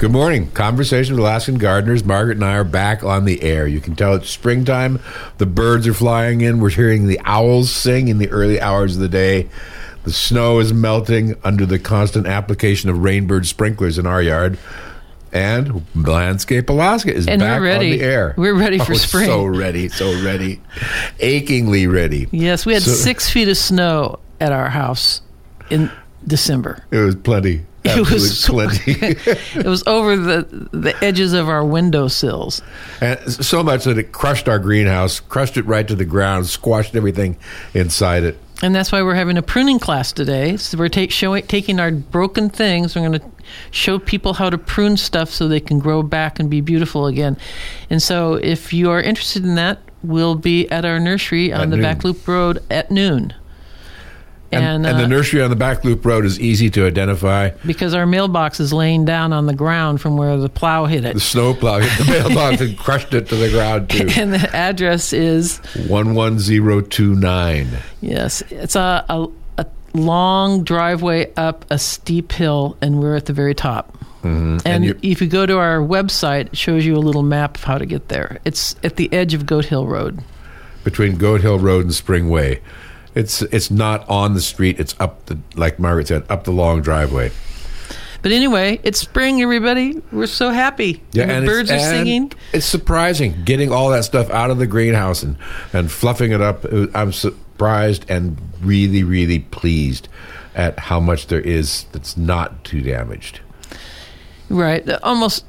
Good morning. Conversation with Alaskan gardeners. Margaret and I are back on the air. You can tell it's springtime. The birds are flying in. We're hearing the owls sing in the early hours of the day. The snow is melting under the constant application of rainbird sprinklers in our yard. And Landscape Alaska is And back we're ready. on the air. We're ready for Oh, spring. So ready, so ready. Achingly ready. Yes, we had So- six feet of snow at our house in December. It was plenty. It was it was over the the edges of our windowsills. And so much that it crushed our greenhouse, crushed it right to the ground, squashed everything inside it. And that's why we're having a pruning class today. So we're take, showing, taking our broken things. We're going to show people how to prune stuff so they can grow back and be beautiful again. And so, if you are interested in that, we'll be at our nursery on At the noon. back loop road at noon. And, and, uh, the nursery on the back loop road is easy to identify. because our mailbox is laying down on the ground from where the plow hit it. The snow plow hit the mailbox and crushed it to the ground too. And the address is One one zero two nine. yes, it's a, a a long driveway up a steep hill, and we're at the very top. And, And if you go to our website, it shows you a little map of how to get there. It's at the edge of Goat Hill Road. between Goat Hill Road and Spring Way. It's it's not on the street. It's up the like Margaret said, up the long driveway. But anyway, it's spring, everybody. We're so happy. Yeah, and the birds are and singing. It's surprising getting all that stuff out of the greenhouse and and fluffing it up. I'm surprised and really really pleased at how much there is that's not too damaged. Right. Almost.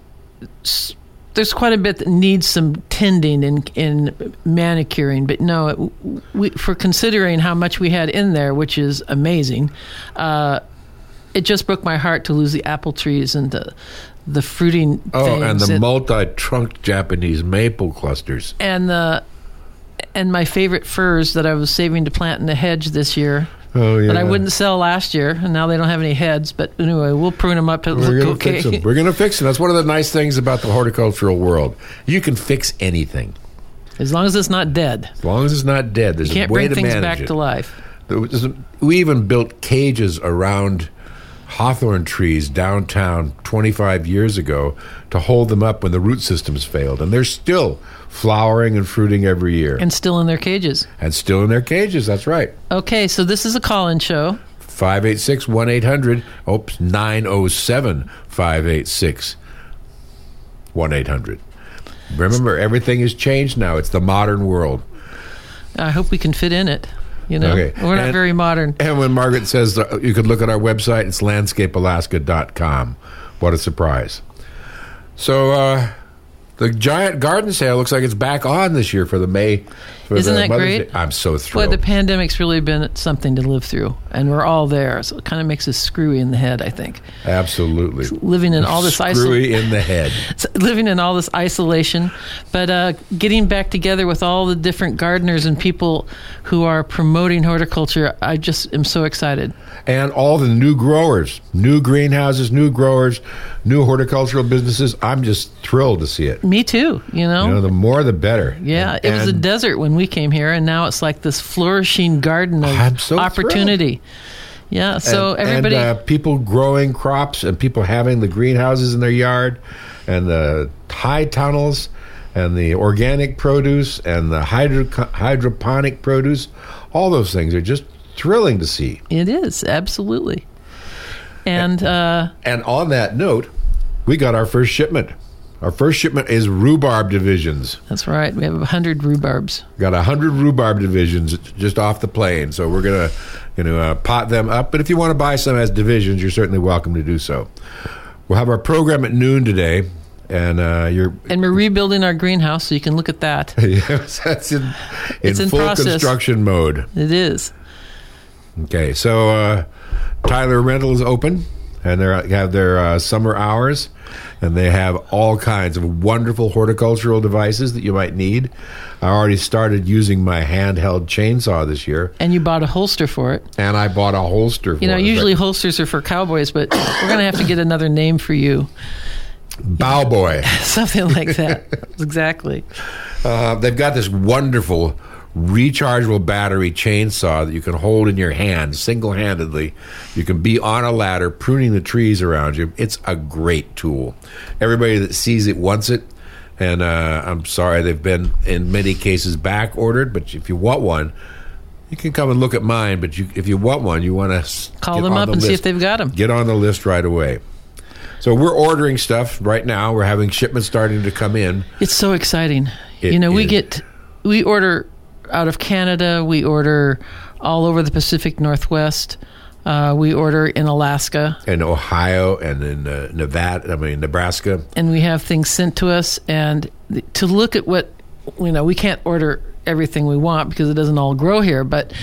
There's quite a bit that needs some tending and, and manicuring, but no, it, we, for considering how much we had in there, which is amazing, uh, it just broke my heart to lose the apple trees and the the fruiting Oh, and the multi-trunked Japanese maple clusters. and the and my favorite firs that I was saving to plant in the hedge this year. Oh yeah, That I wouldn't sell last year, and now they don't have any heads. But anyway, we'll prune them up to We're look gonna okay. fix them. We're gonna fix them. That's one of the nice things about the horticultural world. You can fix anything as long as it's not dead. as long as it's not dead. There's You can't a way bring to things manage back it. to life. Was- We even built cages around hawthorn trees downtown 25 years ago to hold them up when the root systems failed, and they're still flowering and fruiting every year, and, still in their cages. And still in their cages. That's right. Okay, so this is a call-in show. 586 1 800. Oops, 907 586 1 800. Remember, everything has changed now. It's the modern world. I hope we can fit in it. You know, Okay. we're not And- very modern. And when Margaret says uh, you could look at our website, it's landscapealaska.com. What a surprise. So, uh, the giant garden sale looks like it's back on this year for the May. For Isn't the that Mother's great? Day. I'm so Boy, thrilled. the pandemic's really been something to live through, and we're all there. So it kind of makes us screwy in the head. I think Absolutely. living in all this isolation. Screwy in the head. living in all this isolation, but uh, getting back together with all the different gardeners and people who are promoting horticulture, I just am so excited. And all the new growers, new greenhouses, new growers, new horticultural businesses. I'm just thrilled to see it. Me too. You know. You know, the more the better. yeah, And- it was a desert when we came here, and now it's like this flourishing garden of so opportunity. Yeah, so and, everybody, and, uh, people growing crops and people having the greenhouses in their yard and the high tunnels and the organic produce and the hydro, hydroponic produce all those things are just thrilling to see it is absolutely. And uh, and on that note we got our first shipment our first shipment is rhubarb divisions that's right. We have a hundred rhubarbs. got a hundred rhubarb divisions just off the plane, so we're gonna gonna uh, pot them up. But if you want to buy some as divisions, you're certainly welcome to do so. We'll have our program at noon today, and uh, you're And we're rebuilding our greenhouse, so you can look at that. yes, that's in in, It's in full process. construction mode. It is. Okay, so uh, Tyler Rental is open, and they have their uh, summer hours, and they have all kinds of wonderful horticultural devices that you might need. I already started using my handheld chainsaw this year. And you bought a holster for it. and I bought a holster. For You know, it. usually holsters are for cowboys, but we're going to have to get another name for you. bow boy. Something like that. exactly. Uh, they've got this wonderful rechargeable battery chainsaw that you can hold in your hand single handedly. You can be on a ladder pruning the trees around you. It's a great tool. Everybody that sees it wants it. And uh, I'm sorry, they've been in many cases back ordered, but if you want one, you can come and look at mine. But you, if you want one, you want to Call them up and see if they've got them. Get on the list right away. So we're ordering stuff right now. We're having shipments starting to come in. It's so exciting. It you know, we get we order out of Canada. We order all over the Pacific Northwest. Uh, we order in Alaska, in Ohio and in uh, Nevada, I mean Nebraska. and we have things sent to us. And th- to look at what you know, we can't order everything we want because it doesn't all grow here. But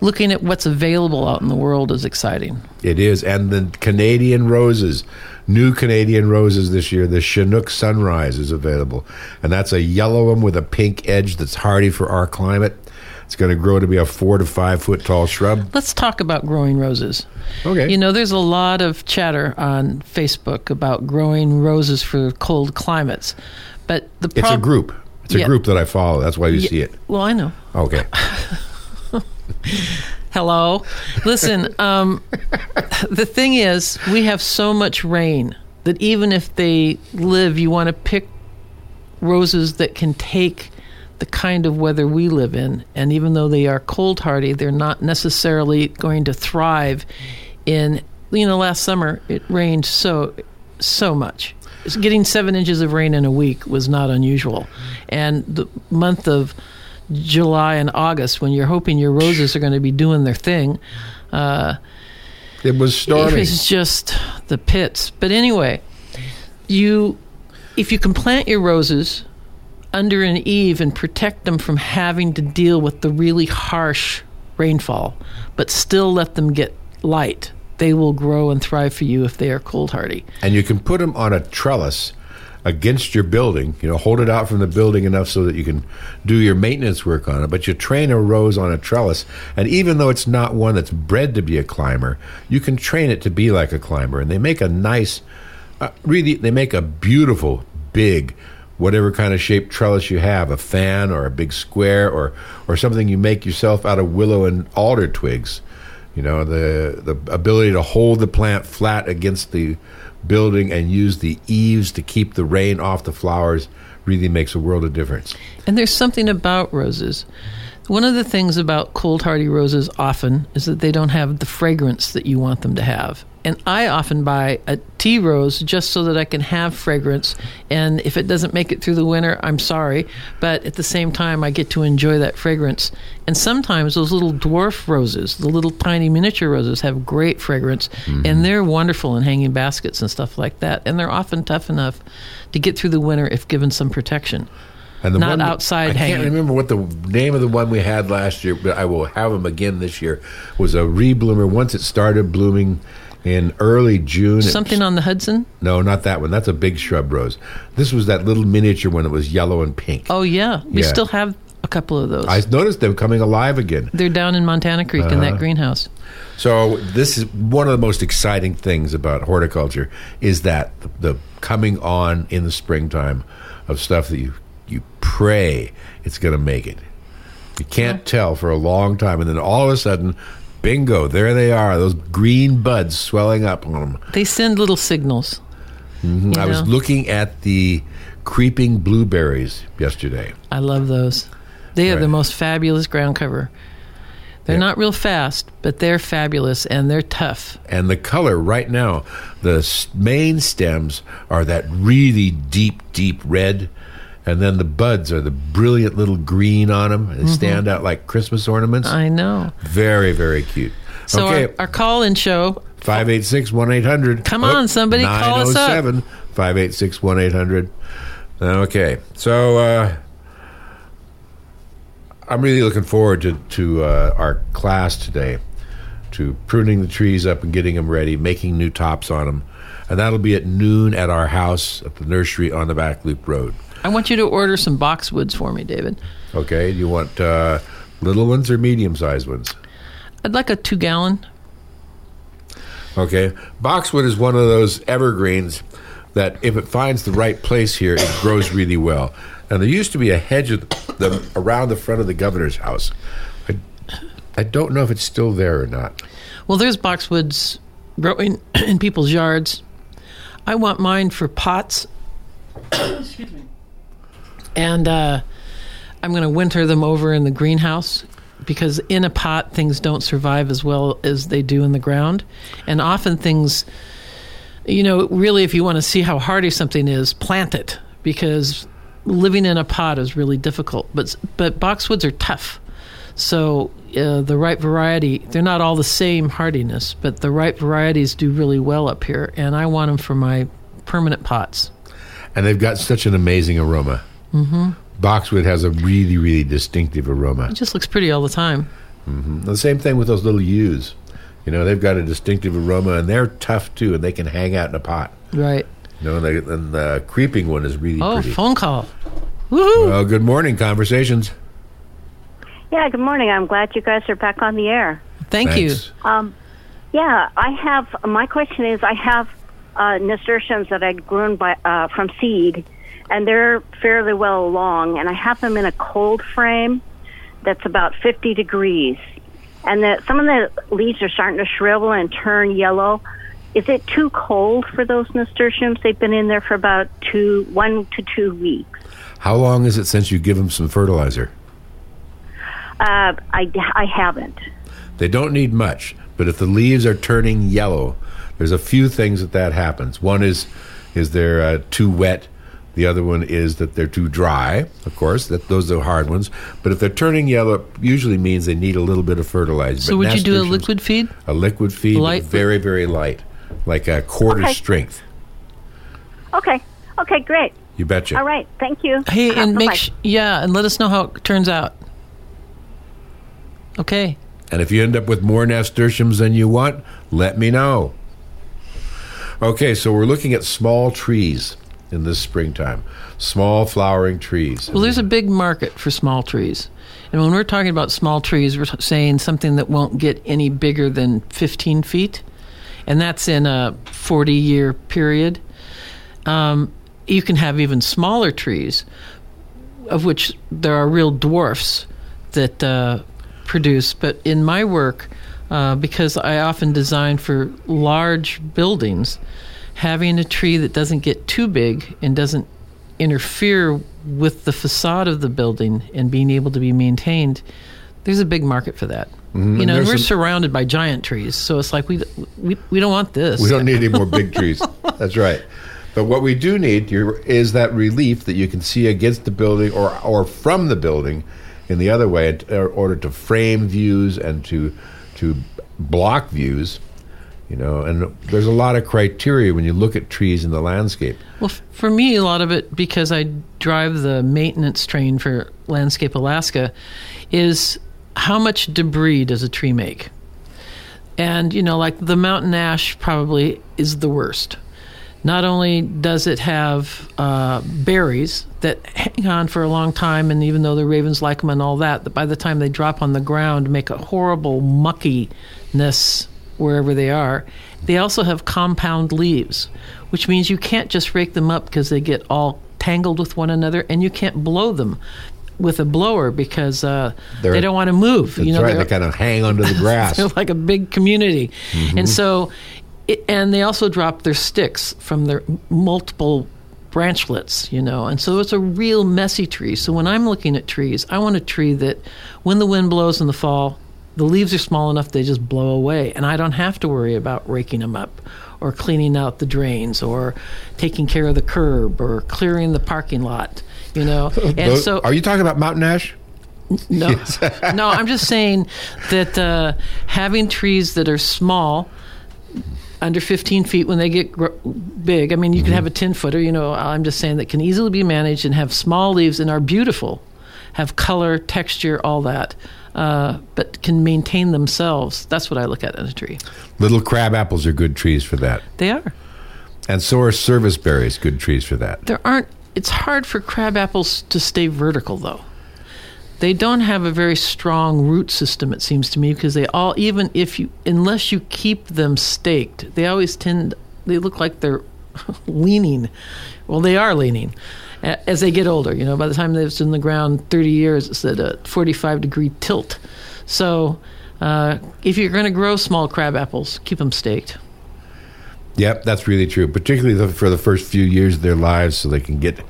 looking at what's available out in the world is exciting. It is, and the Canadian roses, new Canadian roses this year. The Chinook Sunrise is available, and that's a yellow one with a pink edge that's hardy for our climate. It's going to grow to be a four to five foot tall shrub. Let's talk about growing roses. Okay, You know, there's a lot of chatter on Facebook about growing roses for cold climates, but the it's a group. It's a Yeah. group that I follow. That's why you Yeah. see it. Well, I know. Okay, Hello, listen. Um, the thing is, we have so much rain that even if they live, you want to pick roses that can take the kind of weather we live in. And even though they are cold hardy, they're not necessarily going to thrive in. You know, last summer it rained so so much. Getting seven inches of rain in a week was not unusual, and the month of July and August, when you're hoping your roses are going to be doing their thing, uh, it was stormy. it's just the pits. But anyway, you if you can plant your roses under an eave and protect them from having to deal with the really harsh rainfall, but still let them get light, they will grow and thrive for you if they are cold hardy. and you can put them on a trellis against your building. You know, hold it out from the building enough so that you can do your maintenance work on it. But you train a rose on a trellis, and even though it's not one that's bred to be a climber, you can train it to be like a climber, and they make a nice, uh, really, they make a beautiful, big. Whatever kind of shaped trellis you have, a fan or a big square or, or something you make yourself out of willow and alder twigs. You know, the the ability to hold the plant flat against the building and use the eaves to keep the rain off the flowers really makes a world of difference. And there's something about roses. One of the things about cold hardy roses often is that they don't have the fragrance that you want them to have. And I often buy a tea rose just so that I can have fragrance. And if it doesn't make it through the winter, I'm sorry. But at the same time, I get to enjoy that fragrance. And sometimes those little dwarf roses, the little tiny miniature roses, have great fragrance. Mm-hmm. And they're wonderful in hanging baskets and stuff like that. And they're often tough enough to get through the winter if given some protection. And the Not one, outside I can't remember what the name of the one we had last year, but I will have them again this year. Was a rebloomer. Once it started blooming in early June. Something on the Hudson? no, not that one. That's a big shrub rose. This was that little miniature one that was yellow and pink. Oh yeah, we Yeah. still have a couple of those. I noticed them coming alive again. They're down in Montana Creek in Uh-huh. that greenhouse. So this is one of the most exciting things about horticulture is that the, the coming on in the springtime of stuff that you you pray it's going to make it. You can't tell for a long time, and then all of a sudden, bingo! There they are, those green buds swelling up on them. They send little signals. Mm-hmm, you I was looking at the creeping blueberries yesterday. I love those. They are Right. the most fabulous ground cover. They're Yeah. not real fast, but they're fabulous and they're tough. and the color right now the main stems are that really deep deep red and then the buds are the brilliant little green on them Mm-hmm. they stand out like christmas ornaments. I know. very very cute. So okay. our, our call-in show, 586-1800 Come on, somebody, call us up. 586-1800 okay. So uh i'm really looking forward to to uh, our class today to pruning the trees up and getting them ready making new tops on them and that'll be at noon at our house at the nursery on the back loop road I want you to order some boxwoods for me, David. okay Do you want uh little ones or medium sized ones I'd like a two-gallon. Okay. Boxwood is one of those evergreens that if it finds the right place here, it grows really well. And there used to be a hedge of them around the front of the governor's house. I, I don't know if it's still there or not. Well, there's boxwoods growing in people's yards. I want mine for pots. Excuse me. And uh, I'm going to winter them over in the greenhouse because in a pot things don't survive as well as they do in the ground. And often things, you know, really, if you want to see how hardy something is, plant it because living in a pot is really difficult. But but boxwoods are tough. So uh, the right variety, they're not all the same hardiness, but the right varieties do really well up here, and I want them for my permanent pots. And they've got such an amazing aroma. Mm-hmm. Boxwood has a really, really distinctive aroma. It just looks pretty all the time. Mm-hmm. The same thing with those little yews. You know, they've got a distinctive aroma, and they're tough too, and they can hang out in a pot. Right. You know, and, they, and the creeping one is really Oh, pretty. phone call. Woohoo! Well, good morning, conversations. Yeah, good morning. I'm glad you guys are back on the air. Thank Thanks. you. Um, yeah, I have. My question is, I have uh, nasturtiums that I'd grown by uh, from seed, and they're fairly well along, and I have them in a cold frame that's about 50 degrees, and the, some of the leaves are starting to shrivel and turn yellow. Is it too cold for those nasturtiums? They've been in there for about two, one to two weeks. How long is it since you give them some fertilizer? Uh, I, I haven't. They don't need much, but if the leaves are turning yellow, there's a few things that that happens. One is is they're uh, too wet. The other one is that they're too dry. Of course, that those are hard ones. But if they're turning yellow, it usually means they need a little bit of fertilizer. So But would you do a liquid feed? A liquid feed, Light? very very light, like a quarter Okay. strength. Okay. Okay, great. You betcha. All right. Thank you. Hey, Uh, and make bye-bye. sh- yeah, and let us know how it turns out. Okay. And if you end up with more nasturtiums than you want, let me know. Okay, so we're looking at small trees in this springtime. Small flowering trees. Well, there's a big market for small trees. And when we're talking about small trees, we're saying something that won't get any bigger than 15 feet. And that's in a 40 year period. Um, you can have even smaller trees, of which there are real dwarfs that uh, produce. But in my work, uh, because I often design for large buildings, having a tree that doesn't get too big and doesn't interfere with the facade of the building and being able to be maintained, there's a big market for that. You know, Mm-hmm. we're some- surrounded by giant trees, so it's like we we, we don't want this. We don't need any more big trees. That's right. But what we do need is that relief that you can see against the building or, or from the building in the other way in order to frame views and to to block views. You know, and there's a lot of criteria when you look at trees in the landscape. Well, for me, a lot of it, because I drive the maintenance train for Landscape Alaska, is how much debris does a tree make? And, you know, like the mountain ash probably is the worst. Not only does it have uh, berries that hang on for a long time, and even though the ravens like them and all that, that by the time they drop on the ground, make a horrible muckiness wherever they are. They also have compound leaves, which means you can't just rake them up because they get all tangled with one another, and you can't blow them with a blower because uh, They're- don't want to move. That's you know, right. they're- kind of hang under the grass. they're like a big community. And so, it, and they also drop their sticks from their multiple branchlets, you know. And so it's a real messy tree. So when I'm looking at trees, I want a tree that when the wind blows in the fall, the leaves are small enough they just blow away. And I don't have to worry about raking them up or cleaning out the drains or taking care of the curb or clearing the parking lot, you know. And Those- so are you talking about mountain ash? no, no. I'm just saying that uh, having trees that are small, under 15 feet, when they get gr- big. I mean, you can have a 10 footer. You know, I'm just saying that can easily be managed and have small leaves and are beautiful, have color, texture, all that, uh, but can maintain themselves. That's what I look at in a tree. Little crab apples are good trees for that. They are. And so are service berries good trees for that. There aren't. It's hard for crab apples to stay vertical, though. They don't have a very strong root system, it seems to me, because they all, even if you, unless you keep them staked, they always tend, they look like they're leaning. Well, they are leaning as they get older. You know, by the time they're in the ground 30 years, it's at a 45 degree tilt. So uh, if you're going to grow small crab apples, keep them staked. Yep, that's really true. Particularly the, for the first few years of their lives, so they can get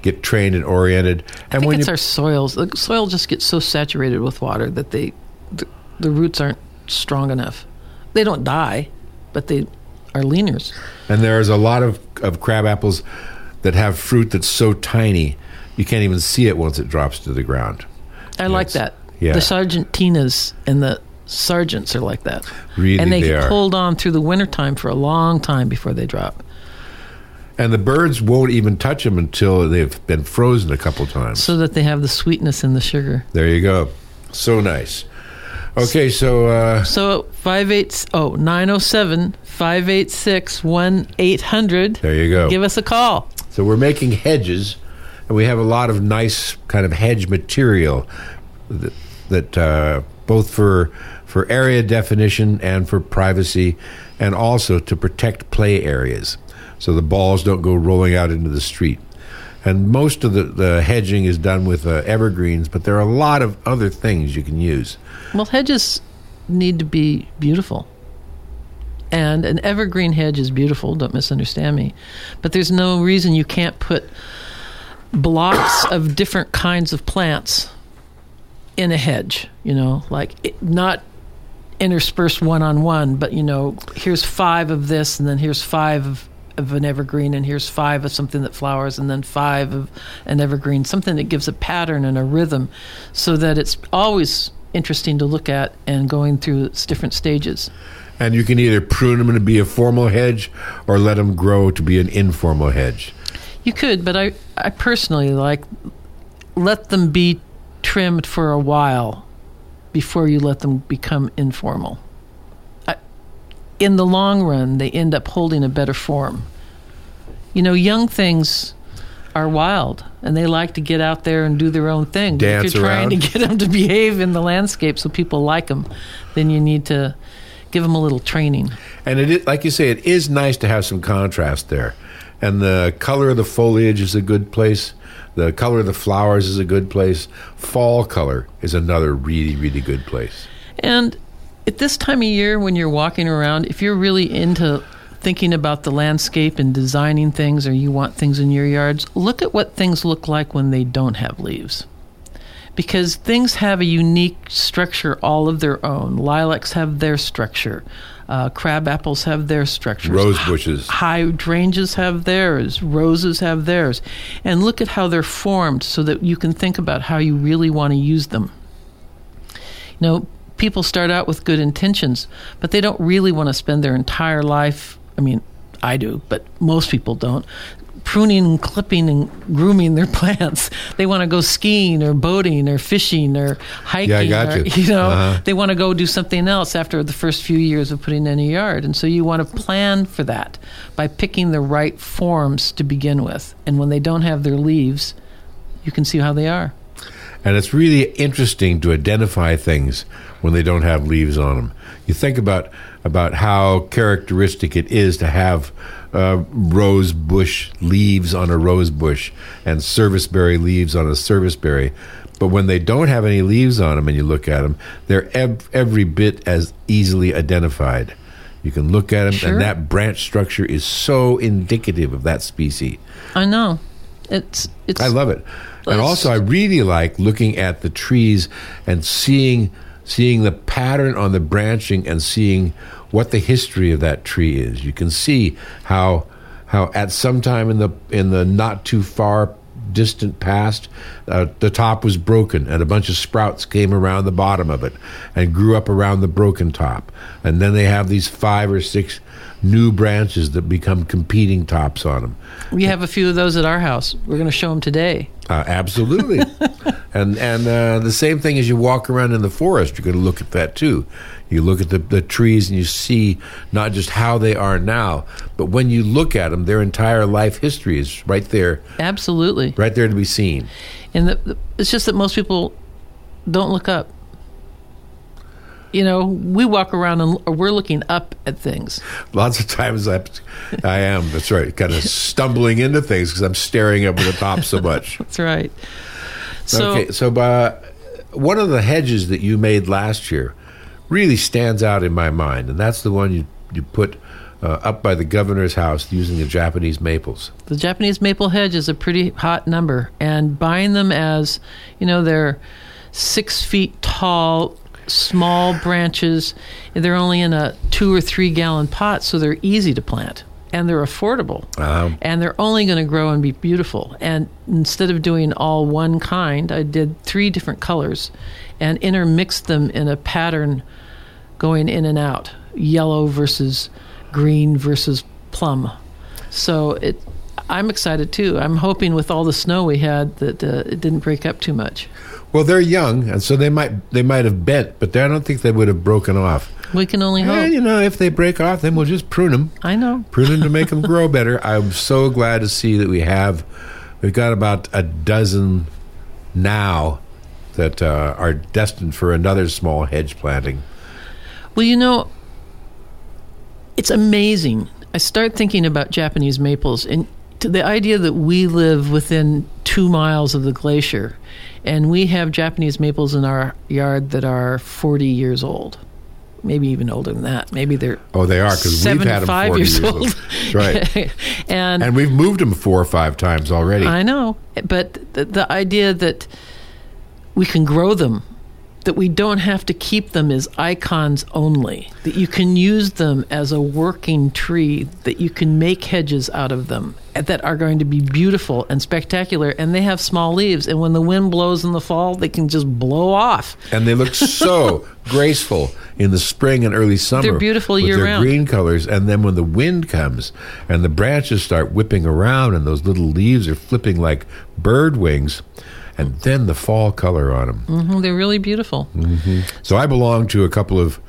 get trained and oriented. And I think when it's you, our soils. The soil just gets so saturated with water that they, the, the roots aren't strong enough. They don't die, but they are leaners. and there's a lot of of crab apples that have fruit that's so tiny you can't even see it once it drops to the ground. I like that. Yeah. The Sargentinas and the Sargents are like that. Really, and they, they hold on through the wintertime for a long time before they drop. And the birds won't even touch them until they've been frozen a couple times. So that they have the sweetness and the sugar. there you go. So nice. Okay, so uh, So five eight oh nine oh seven five eight six one eight hundred. there you go. Give us a call. So we're making hedges, and we have a lot of nice kind of hedge material that, that uh, both for for area definition and for privacy, and also to protect play areas, so the balls don't go rolling out into the street. And most of the, the hedging is done with uh, evergreens, but there are a lot of other things you can use. Well, hedges need to be beautiful. And an evergreen hedge is beautiful, don't misunderstand me. But there's no reason you can't put blocks of different kinds of plants in a hedge, you know, like it, not interspersed one on one, but you know, here's five of this, and then here's five of, of an evergreen, and here's five of something that flowers, and then five of an evergreen, something that gives a pattern and a rhythm so that it's always interesting to look at and going through its different stages. And you can either prune them to be a formal hedge or let them grow to be an informal hedge. You could, but I, I personally like let them be trimmed for a while before you let them become informal. I, in the long run, they end up holding a better form. You know, young things are wild and they like to get out there and do their own thing. Dance if you're trying to get them to behave in the landscape so people like them, then you need to give them a little training. And it is, like you say, it is nice to have some contrast there. And the color of the foliage is a good place. The color of the flowers is a good place. Fall color is another really, really good place. And at this time of year, when you're walking around, if you're really into thinking about the landscape and designing things, or you want things in your yards, look at what things look like when they don't have leaves. Because things have a unique structure all of their own. Lilacs have their structure. Uh, crab apples have their structures. Rose bushes. Hydrangeas have theirs, roses have theirs. And look at how they're formed so that you can think about how you really want to use them. You know, people start out with good intentions, but they don't really want to spend their entire life. I mean, I do, but most people don't. Pruning and clipping and grooming their plants. They want to go skiing or boating or fishing or hiking. Yeah, I got or, you. know, Uh-huh. they want to go do something else after the first few years of putting in a yard. And so you want to plan for that by picking the right forms to begin with. And when they don't have their leaves, you can see how they are. And it's really interesting to identify things when they don't have leaves on them. You think about about how characteristic it is to have uh, rose bush leaves on a rose bush and serviceberry leaves on a serviceberry. But when they don't have any leaves on them and you look at them, they're ev- every bit as easily identified. You can look at them, Sure. and that branch structure is so indicative of that species. I know. It's it's I love it. And also I really like looking at the trees and seeing seeing the pattern on the branching and seeing what the history of that tree is. You can see how how at some time in the in the not too far distant past uh, the top was broken and a bunch of sprouts came around the bottom of it and grew up around the broken top and then they have these five or six new branches that become competing tops on them We have a few of those at our house. We're going to show them today. uh, absolutely, and and uh, the same thing as you walk around in the forest, you're going to look at that too. You look at the, the trees and you see not just how they are now, but when you look at them, their entire life history is right there, Absolutely. right there to be seen. And the, the, it's just that most people don't look up. You know, we walk around and we're looking up at things. Lots of times I, I am. That's right. Kind of stumbling into things because I'm staring up at the top so much. That's right. So, okay, so uh, one of the hedges that you made last year really stands out in my mind, and that's the one you you put uh, up by the governor's house using the Japanese maples. The Japanese maple hedge is a pretty hot number, and buying them as you know they're six feet tall, small branches. They're only in a two or three gallon pot, so they're easy to plant and they're affordable. Um, and they're only going to grow and be beautiful. And instead of doing all one kind, I did three different colors and intermixed them in a pattern going in and out yellow versus green versus plum. So it. I'm excited too. I'm hoping with all the snow we had that uh, it didn't break up too much. Well, they're young, and so they might they might have bent, but I don't think they would have broken off. We can only hope. And you know, if they break off, then we'll just prune them. I know. prune them to make them grow better. I'm so glad to see that we have, we've got about a dozen now that uh, are destined for another small hedge planting. Well, you know, it's amazing. I start thinking about Japanese maples and the idea that we live within two miles of the glacier and we have Japanese maples in our yard that are 40 years old. Maybe even older than that. Maybe they're Oh, they are because we've had them 75 40 years years old. Right, and and we've moved them four or five times already. I know, but the, the idea that we can grow them, that we don't have to keep them as icons only, that you can use them as a working tree, that you can make hedges out of them that are going to be beautiful and spectacular, and they have small leaves, and when the wind blows in the fall, they can just blow off. and they look so graceful in the spring and early summer. They're beautiful with their green colors, and then when the wind comes and the branches start whipping around, and those little leaves are flipping like bird wings, and then the fall color on them. hmm they're really beautiful. So I belong to a couple of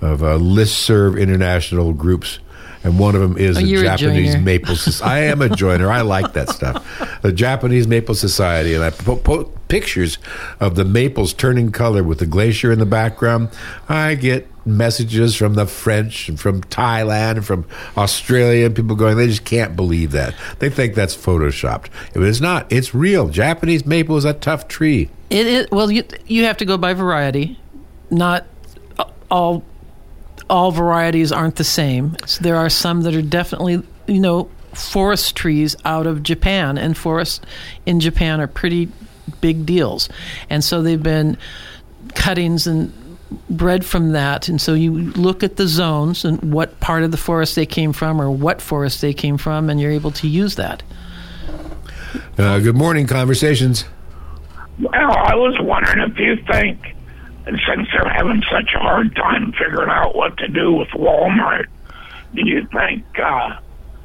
of uh, listserv international groups, and one of them is Oh, the Japanese. Maple Society. I am a joiner. I like that stuff. The Japanese Maple Society, and I put, put pictures of the maples turning color with the glacier in the background. I get messages from the French and from Thailand and from Australia, people going, they just can't believe that. They think that's photoshopped. But it's not. It's real. Japanese maple is a tough tree. It is well. You you have to go by variety. Not all all varieties aren't the same. So there are some that are definitely you know forest trees out of Japan, and forests in Japan are pretty big deals, and so they've been cuttings and bred from that and so you look at the zones and what part of the forest they came from or what forest they came from and you're able to use that Uh, good morning, conversations. Well, I was wondering if you think, and since they're having such a hard time figuring out what to do with Walmart, do you think uh,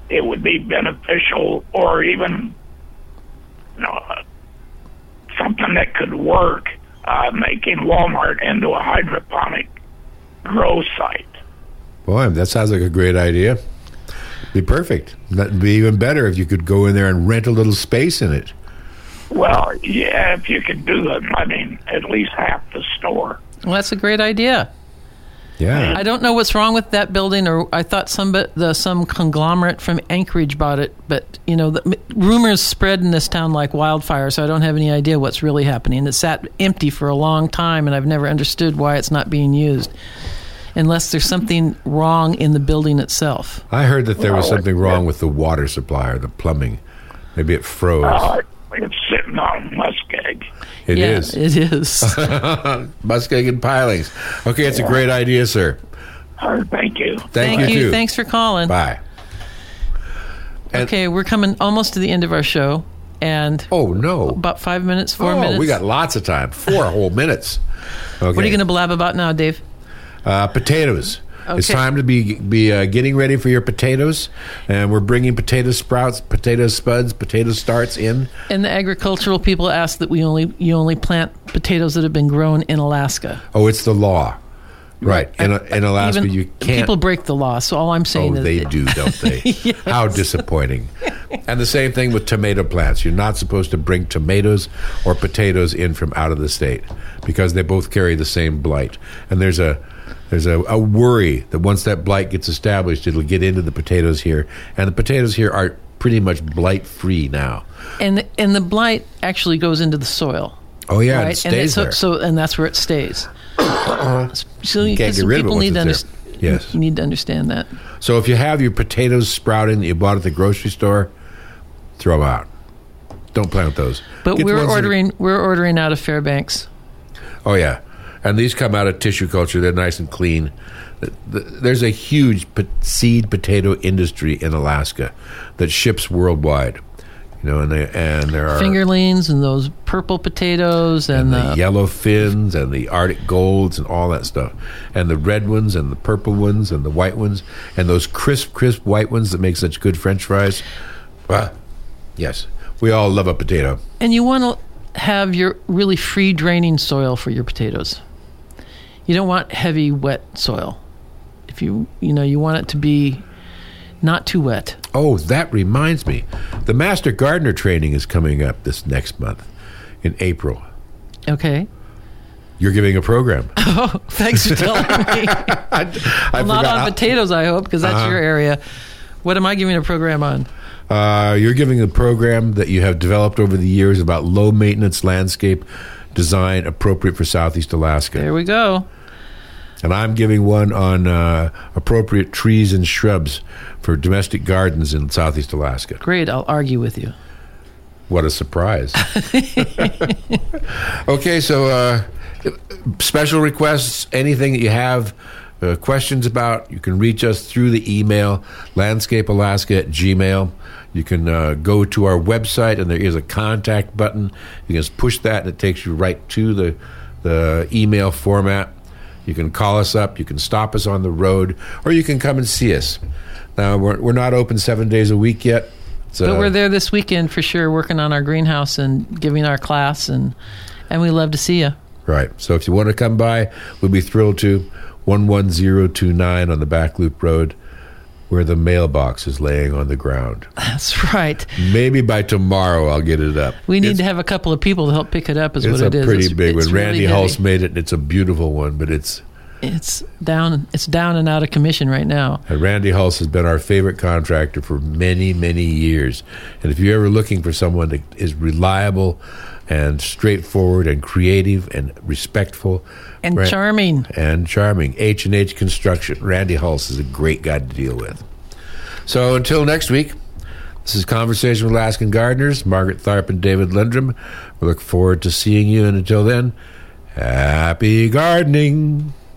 it would be beneficial or even you know, uh, something that could work uh, making Walmart into a hydroponic grow site? Boy, that sounds like a great idea. Be perfect. That'd be even better if you could go in there and rent a little space in it. Well, yeah, if you could do it, I mean, at least half the store. well that's a great idea Yeah. I don't know what's wrong with that building, or I thought some but the some conglomerate from Anchorage bought it. But you know, the rumors spread in this town like wildfire, so I don't have any idea what's really happening. It sat empty for a long time, and I've never understood why it's not being used, unless there's something wrong in the building itself. I heard that there was something wrong with the water supply or the plumbing. Maybe it froze. Uh, it's sitting on muskeg. It yeah, is. It is. Muskeg on pilings. Okay, it's a great idea, sir. Thank you. Thank, Thank you, you. too. Thanks for calling. Bye. And- Okay, we're coming almost to the end of our show, and Oh no. about five minutes, four oh, minutes. we got lots of time. Four whole minutes. Okay. What are you going to blab about now, Dave? Uh, potatoes. It's time to be be uh, getting ready for your potatoes, and we're bringing potato sprouts, potato spuds, potato starts in. And the agricultural people ask that we only you only plant potatoes that have been grown in Alaska. Oh, it's the law, right? In, in Alaska, Even you can't. people break the law. So all I'm saying Oh, is they do, don't they? How disappointing. And the same thing with tomato plants. You're not supposed to bring tomatoes or potatoes in from out of the state because they both carry the same blight. And there's a There's a, a worry that once that blight gets established, it'll get into the potatoes here, and the potatoes here are pretty much blight free now. And and the blight actually goes into the soil. Oh yeah, right? it and stays so, there. so and that's where it stays. so You can't get rid of it people need to understand. Yes. Need to understand that. So if you have your potatoes sprouting that you bought at the grocery store, throw them out. Don't plant those. But Get we're that are- ordering we're ordering out of Fairbanks. Oh yeah, and these come out of tissue culture. They're nice and clean. Th- th- There's a huge seed potato industry in Alaska that ships worldwide. You know, and they, and there are Fingerlings and those purple potatoes and, and the the yellow fins and the Arctic golds and all that stuff, and the red ones and the purple ones and the white ones and those crisp, crisp white ones that make such good French fries. Well, yes, we all love a potato. and you want to have your really free draining soil for your potatoes. You don't want heavy wet soil. If you you know you want it to be not too wet. Oh, that reminds me, the Master Gardener training is coming up this next month in April. Okay. You're giving a program. Oh, thanks for telling me. I, I not on potatoes, I hope, because that's Uh-huh. your area. What am I giving a program on? Uh, you're giving a program that you have developed over the years about low maintenance landscape design appropriate for Southeast Alaska. There we go. And I'm giving one on uh, appropriate trees and shrubs for domestic gardens in Southeast Alaska. Great. I'll argue with you. What a surprise. okay, so uh, special requests, anything that you have uh, questions about, you can reach us through the email, landscapealaska at gmail. You can uh, go to our website, and there is a contact button. You can just push that, and it takes you right to the, the email format. You can call us up, you can stop us on the road, or you can come and see us. Now, we're, we're not open seven days a week yet. So But we're there this weekend for sure, working on our greenhouse and giving our class, and and we love to see you. Right. So if you want to come by, we'll be thrilled to. 11029 on the Back Loop Road, where the mailbox is laying on the ground. That's right. Maybe by tomorrow I'll get it up. We need It's- to have a couple of people to help pick it up. Is what a it is. pretty It's- big it's one. really Randy heavy. Hulse made it. and It's a beautiful one, but it's It's down. It's down and out of commission right now. and Randy Hulse has been our favorite contractor for many, many years. And if you're ever looking for someone that is reliable and straightforward and creative and respectful And Ran- charming. and charming. H and H Construction. Randy Hulse is a great guy to deal with. So until next week, this is Conversation with Alaskan Gardeners. Margaret Tharp and David Lendrum. We look forward to seeing you, and until then, happy gardening.